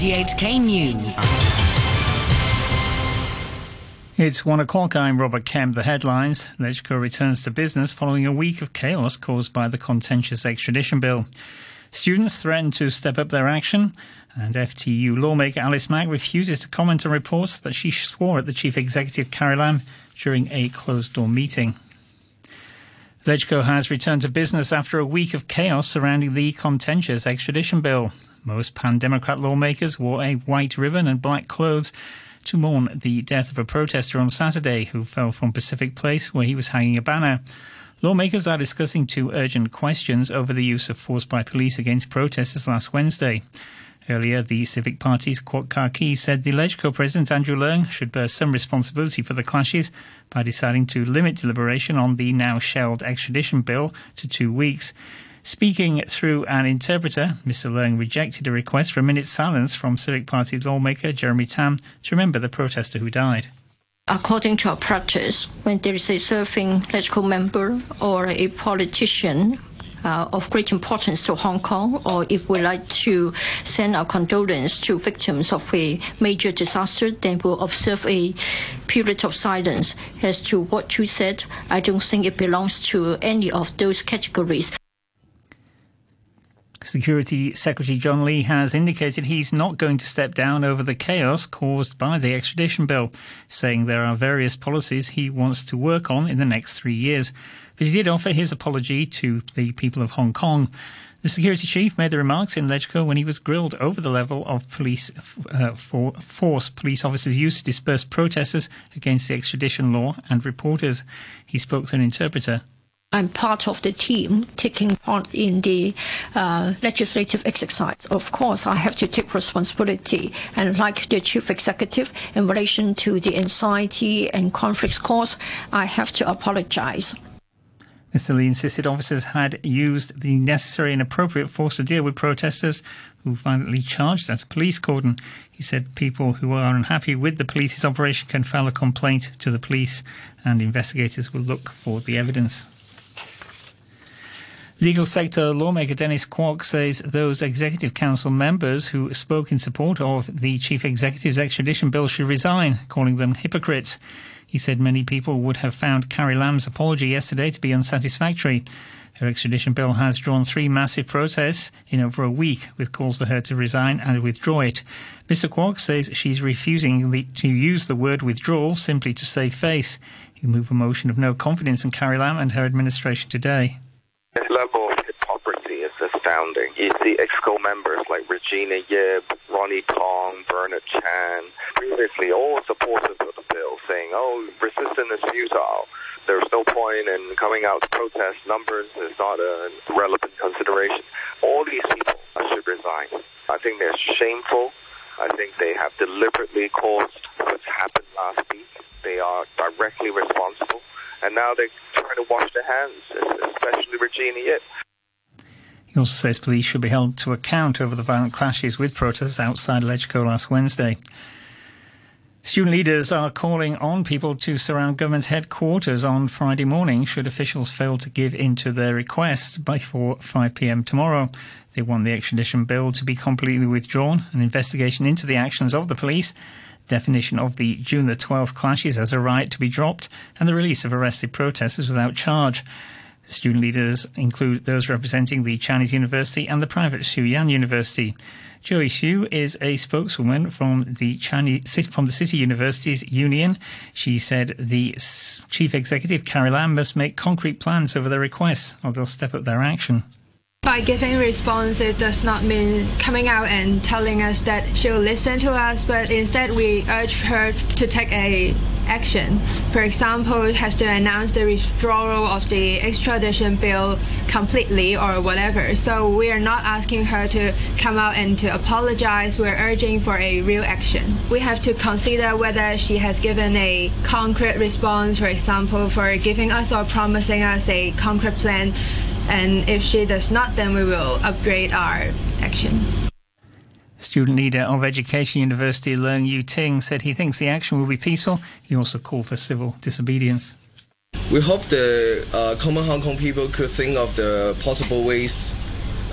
News. It's one o'clock. I'm Robert Kemp. The headlines. LegCo returns to business following a week of chaos caused by the contentious extradition bill. Students threaten to step up their action, and FTU lawmaker Alice Mak refuses to comment on reports that she swore at the chief executive Carrie Lam during a closed door meeting. LegCo has returned to business after a week of chaos surrounding the contentious extradition bill. Most pan Democrat lawmakers wore a white ribbon and black clothes to mourn the death of a protester on Saturday who fell from Pacific Place where he was hanging a banner. Lawmakers are discussing two urgent questions over the use of force by police against protesters last Wednesday. Earlier, the Civic Party's Kwok Ka-ki said the LegCo President Andrew Leung should bear some responsibility for the clashes by deciding to limit deliberation on the now shelved extradition bill to two weeks. Speaking through an interpreter, Mr. Leung rejected a request for a minute's silence from Civic Party lawmaker Jeremy Tam to remember the protester who died. According to our practice, when there is a serving LegCo member or a politician uh, of great importance to Hong Kong, or if we like to send our condolences to victims of a major disaster, then we'll observe a period of silence. As to what you said, I don't think it belongs to any of those categories. Security Secretary John Lee has indicated he's not going to step down over the chaos caused by the extradition bill, saying there are various policies he wants to work on in the next three years. But he did offer his apology to the people of Hong Kong. The security chief made the remarks in LegCo when he was grilled over the level of police uh, for force police officers used to disperse protesters against the extradition law and reporters. He spoke to an interpreter. I'm part of the team taking part in the uh, legislative exercise. Of course, I have to take responsibility. And like the chief executive, in relation to the anxiety and conflicts caused, I have to apologize. Mr. Lee insisted officers had used the necessary and appropriate force to deal with protesters who violently charged at a police cordon. He said people who are unhappy with the police's operation can file a complaint to the police and investigators will look for the evidence. Legal sector lawmaker Dennis Kwok says those executive council members who spoke in support of the chief executive's extradition bill should resign, calling them hypocrites. He said many people would have found Carrie Lam's apology yesterday to be unsatisfactory. Her extradition bill has drawn three massive protests in over a week, with calls for her to resign and withdraw it. Mr. Kwok says she's refusing the, to use the word withdrawal simply to save face. He moved a motion of no confidence in Carrie Lam and her administration today. This level of hypocrisy is astounding. You see EXCO members like Regina Yip, Ronnie Tong, Bernard Chan, previously all supporters of the bill, saying, oh, resistance is futile. There's no point in coming out to protest. Numbers is not a relevant consideration. All these people should resign. I think they're shameful. I think they have deliberately caused what's happened last week. They are directly responsible. And now they're trying to wash their hands, especially Regina Yip. He also says police should be held to account over the violent clashes with protesters outside LegCo last Wednesday. Student leaders are calling on people to surround government headquarters on Friday morning should officials fail to give in to their request before 5 pm tomorrow. They want the extradition bill to be completely withdrawn, an investigation into the actions of the police, definition of the June the 12th clashes as a right to be dropped, and the release of arrested protesters without charge. The student leaders include those representing the Chinese University and the private Shue Yan University. Joey Xu is a spokeswoman from the Chinese from the City Universities Union. She said the chief executive Carrie Lam must make concrete plans over their requests, or they'll step up their action. By giving response, it does not mean coming out and telling us that she'll listen to us, but instead we urge her to take a action. For example, has to announce the withdrawal of the extradition bill completely or whatever. So we are not asking her to come out and to apologize. We're urging for a real action. We have to consider whether she has given a concrete response, for example, for giving us or promising us a concrete plan and if she does not, then we will upgrade our actions. Student leader of Education University Leung Yu Ting said he thinks the action will be peaceful. He also called for civil disobedience. We hope the uh, common Hong Kong people could think of the possible ways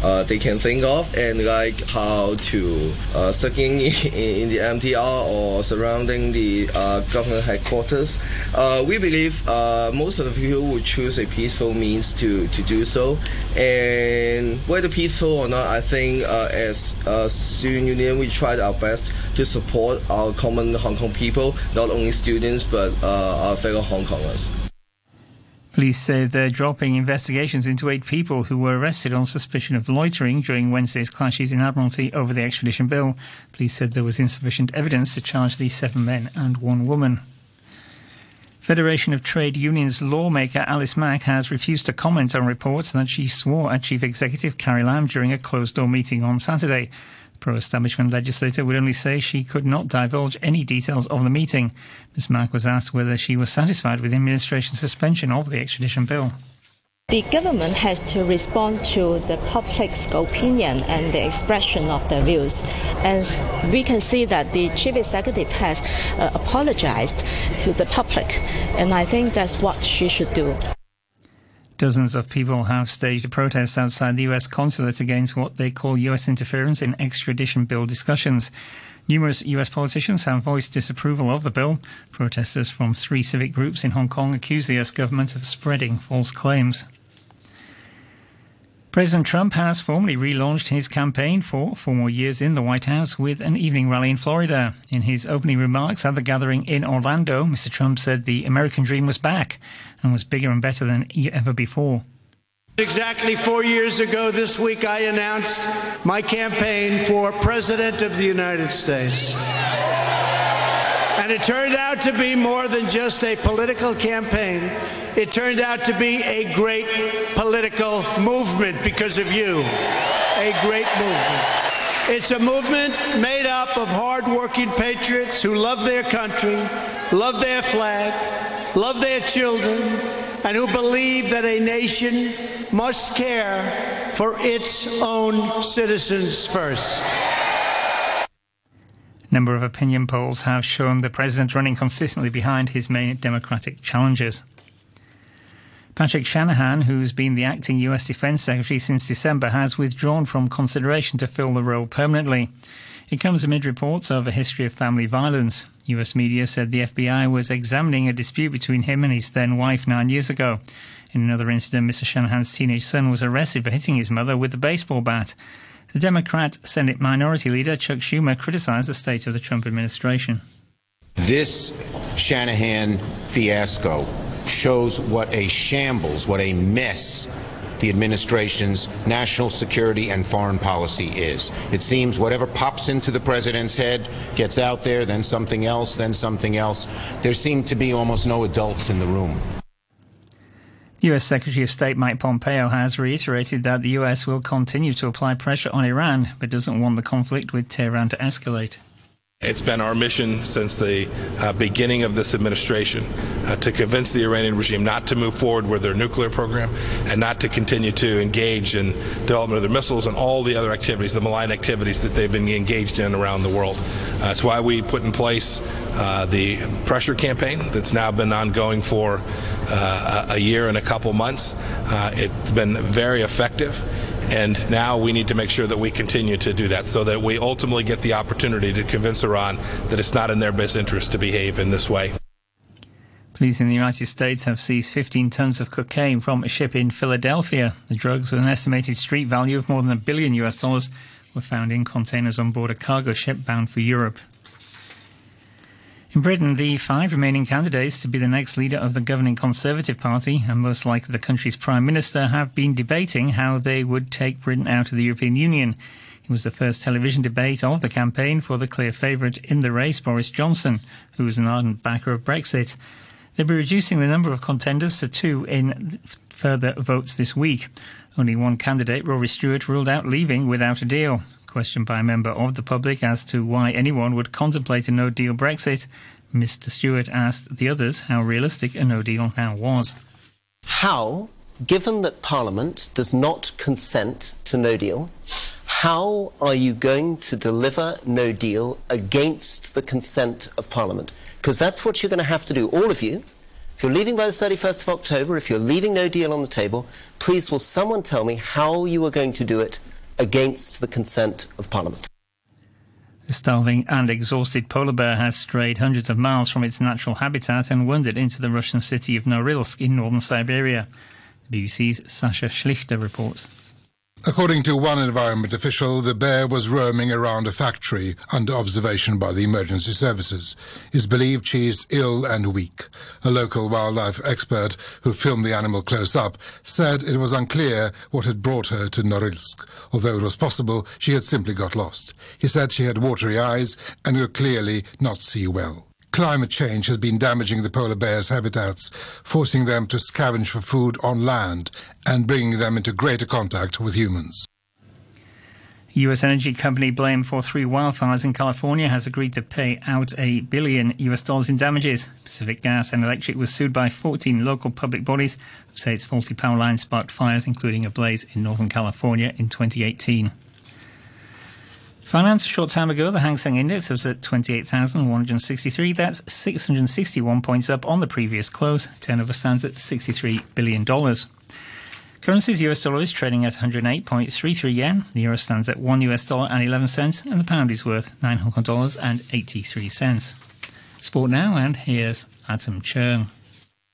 uh, they can think of, and like how to uh, in, in the MTR or surrounding the uh, government headquarters. Uh, we believe uh, most of the people would choose a peaceful means to, to do so, and whether peaceful or not, I think uh, as a student union, we tried our best to support our common Hong Kong people, not only students but our fellow Hong Kongers. Police say they're dropping investigations into eight people who were arrested on suspicion of loitering during Wednesday's clashes in Admiralty over the extradition bill. Police said there was insufficient evidence to charge these seven men and one woman. Federation of Trade Unions lawmaker Alice Mak has refused to comment on reports that she swore at Chief Executive Carrie Lam during a closed door meeting on Saturday. Pro establishment legislator would only say she could not divulge any details of the meeting. Ms. Mak was asked whether she was satisfied with the administration's suspension of the extradition bill. The government has to respond to the public's opinion and the expression of their views. And we can see that the chief executive has uh, apologized to the public, and I think that's what she should do. Dozens of people have staged a protest outside the US consulate against what they call US interference in extradition bill discussions. Numerous US politicians have voiced disapproval of the bill. Protesters from three civic groups in Hong Kong accuse the US government of spreading false claims. President Trump has formally relaunched his campaign for four more years in the White House with an evening rally in Florida. In his opening remarks at the gathering in Orlando, Mr. Trump said the American dream was back and was bigger and better than ever before. Exactly four years ago this week, I announced my campaign for President of the United States. And it turned out to be more than just a political campaign. It turned out to be a great political movement because of you. A great movement. It's a movement made up of hardworking patriots who love their country, love their flag, love their children, and who believe that a nation must care for its own citizens first number of opinion polls have shown the president running consistently behind his main Democratic challengers. Patrick Shanahan, who's been the acting US Defense Secretary since December, has withdrawn from consideration to fill the role permanently. It comes amid reports of a history of family violence. US media said the FBI was examining a dispute between him and his then wife nine years ago. In another incident, Mr. Shanahan's teenage son was arrested for hitting his mother with a baseball bat. The Democrat Senate Minority Leader Chuck Schumer criticized the state of the Trump administration. This Shanahan fiasco shows what a shambles, what a mess the administration's national security and foreign policy is. It seems whatever pops into the president's head gets out there, then something else, then something else. There seem to be almost no adults in the room. US Secretary of State Mike Pompeo has reiterated that the US will continue to apply pressure on Iran, but doesn't want the conflict with Tehran to escalate. It's been our mission since the uh, beginning of this administration uh, to convince the Iranian regime not to move forward with their nuclear program and not to continue to engage in development of their missiles and all the other activities, the malign activities that they've been engaged in around the world. Uh, that's why we put in place uh, the pressure campaign that's now been ongoing for uh, a year and a couple months. Uh, it's been very effective. And now we need to make sure that we continue to do that so that we ultimately get the opportunity to convince Iran that it's not in their best interest to behave in this way. Police in the United States have seized 15 tons of cocaine from a ship in Philadelphia. The drugs, with an estimated street value of more than a billion US dollars, were found in containers on board a cargo ship bound for Europe. In Britain, the five remaining candidates to be the next leader of the governing Conservative Party and most likely the country's Prime Minister have been debating how they would take Britain out of the European Union. It was the first television debate of the campaign for the clear favourite in the race, Boris Johnson, who is an ardent backer of Brexit. They'll be reducing the number of contenders to two in further votes this week. Only one candidate, Rory Stewart, ruled out leaving without a deal questioned by a member of the public as to why anyone would contemplate a no deal Brexit, Mr. Stewart asked the others how realistic a no deal now was. How, given that Parliament does not consent to no deal, how are you going to deliver no deal against the consent of Parliament? Because that's what you're going to have to do, all of you, if you're leaving by the 31st of October, if you're leaving no deal on the table, please will someone tell me how you are going to do it against the consent of Parliament? The starving and exhausted polar bear has strayed hundreds of miles from its natural habitat and wandered into the Russian city of Norilsk in northern Siberia. The BBC's Sasha Schlichter reports. According to one environment official, the bear was roaming around a factory under observation by the emergency services. It's believed she is ill and weak. A local wildlife expert who filmed the animal close up said it was unclear what had brought her to Norilsk, although it was possible she had simply got lost. He said she had watery eyes and could clearly not see well. Climate change has been damaging the polar bears' habitats, forcing them to scavenge for food on land and bringing them into greater contact with humans. U.S. energy company blamed for three wildfires in California has agreed to pay out a billion U.S. dollars in damages. Pacific Gas and Electric was sued by 14 local public bodies who say its faulty power lines sparked fires, including a blaze in Northern California in 2018. Finance a short time ago, the Hang Seng Index was at 28,163. That's 661 points up on the previous close. Turnover stands at $63 billion. Currencies US dollar is trading at 108.33 yen. The euro stands at 1 US dollar and 11 cents, and the pound is worth 9 Hong Kong dollars and 83 cents. Sport now, and here's Adam Churn.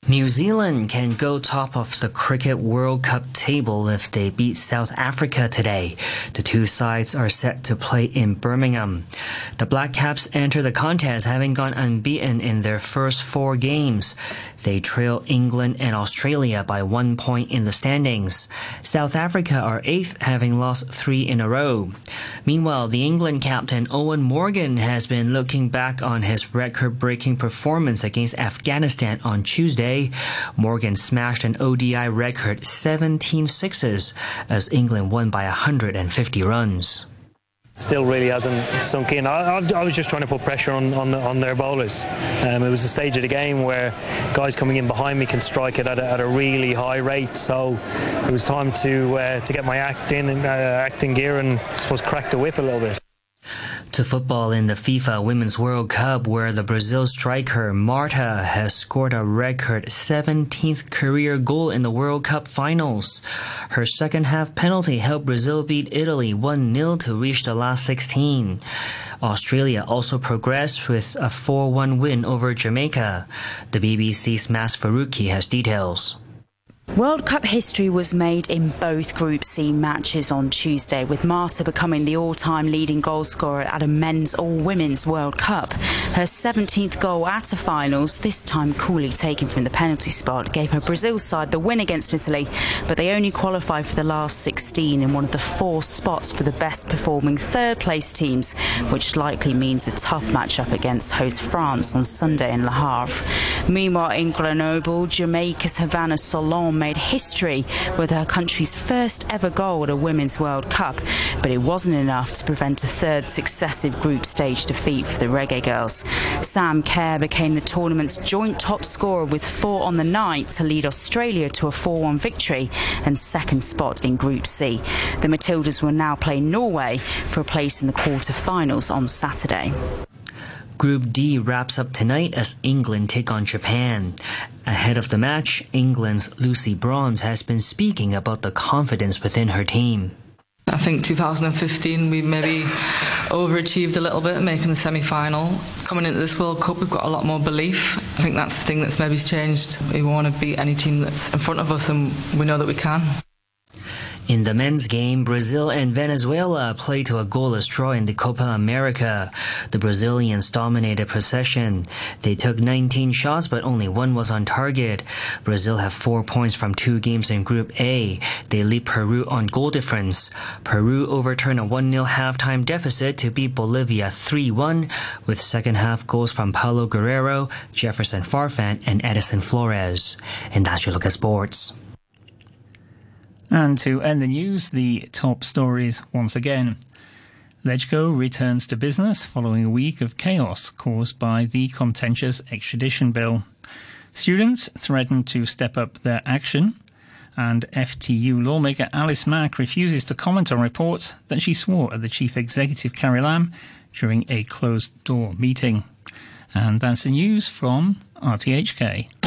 New Zealand can go top of the Cricket World Cup table if they beat South Africa today. The two sides are set to play in Birmingham. The Black Caps enter the contest having gone unbeaten in their first four games. They trail England and Australia by one point in the standings. South Africa are eighth, having lost three in a row. Meanwhile, the England captain Eoin Morgan has been looking back on his record-breaking performance against Afghanistan on Tuesday Morgan smashed an ODI record 17 sixes as England won by 150 runs still really hasn't sunk in. I, I, was just trying to put pressure on on, on their bowlers. Um, it was a stage of the game where guys coming in behind me can strike it at a, at a really high rate. So it was time to uh, to get my act in and uh, act in gear and I suppose crack the whip a little bit to football in the FIFA Women's World Cup, where the Brazil striker Marta has scored a record 17th career goal in the World Cup finals. Her second half penalty helped Brazil beat Italy 1 0 to reach the last 16. Australia also progressed with a 4 1 win over Jamaica. The BBC's Mas Faruqi has details. World Cup history was made in both Group C matches on Tuesday, with Marta becoming the all time leading goalscorer at a men's or women's World Cup. Her 17th goal at a finals, this time coolly taken from the penalty spot, gave her Brazil side the win against Italy, but they only qualified for the last 16 in one of the four spots for the best performing third place teams, which likely means a tough matchup against host France on Sunday in Le Havre. Meanwhile, in Grenoble, Jamaica's Havana Solaun made history with her country's first ever goal at a Women's World Cup, but it wasn't enough to prevent a third successive group stage defeat for the Reggae Girls. Sam Kerr became the tournament's joint top scorer with four on the night to lead Australia to a 4 1 victory and second spot in Group C. The Matildas will now play Norway for a place in the quarter finals on Saturday. Group D wraps up tonight as England take on Japan. Ahead of the match, England's Lucy Bronze has been speaking about the confidence within her team. I think 2015 we maybe overachieved a little bit, making the semi-final. Coming into this World Cup, we've got a lot more belief. I think that's the thing that's maybe changed. We want to beat any team that's in front of us, and we know that we can. In the men's game, Brazil and Venezuela played to a goalless draw in the Copa America. The Brazilians dominated possession. They took 19 shots, but only one was on target. Brazil have four points from two games in Group A. They lead Peru on goal difference. Peru overturned a 1-0 halftime deficit to beat Bolivia 3-1 with second half goals from Paolo Guerrero, Jefferson Farfan, and Edison Flores. And that's your look at sports. And to end the news, the top stories once again. Legco returns to business following a week of chaos caused by the contentious extradition bill. Students threaten to step up their action, and FTU lawmaker Alice Mak refuses to comment on reports that she swore at the chief executive Carrie Lam during a closed door meeting. And that's the news from RTHK.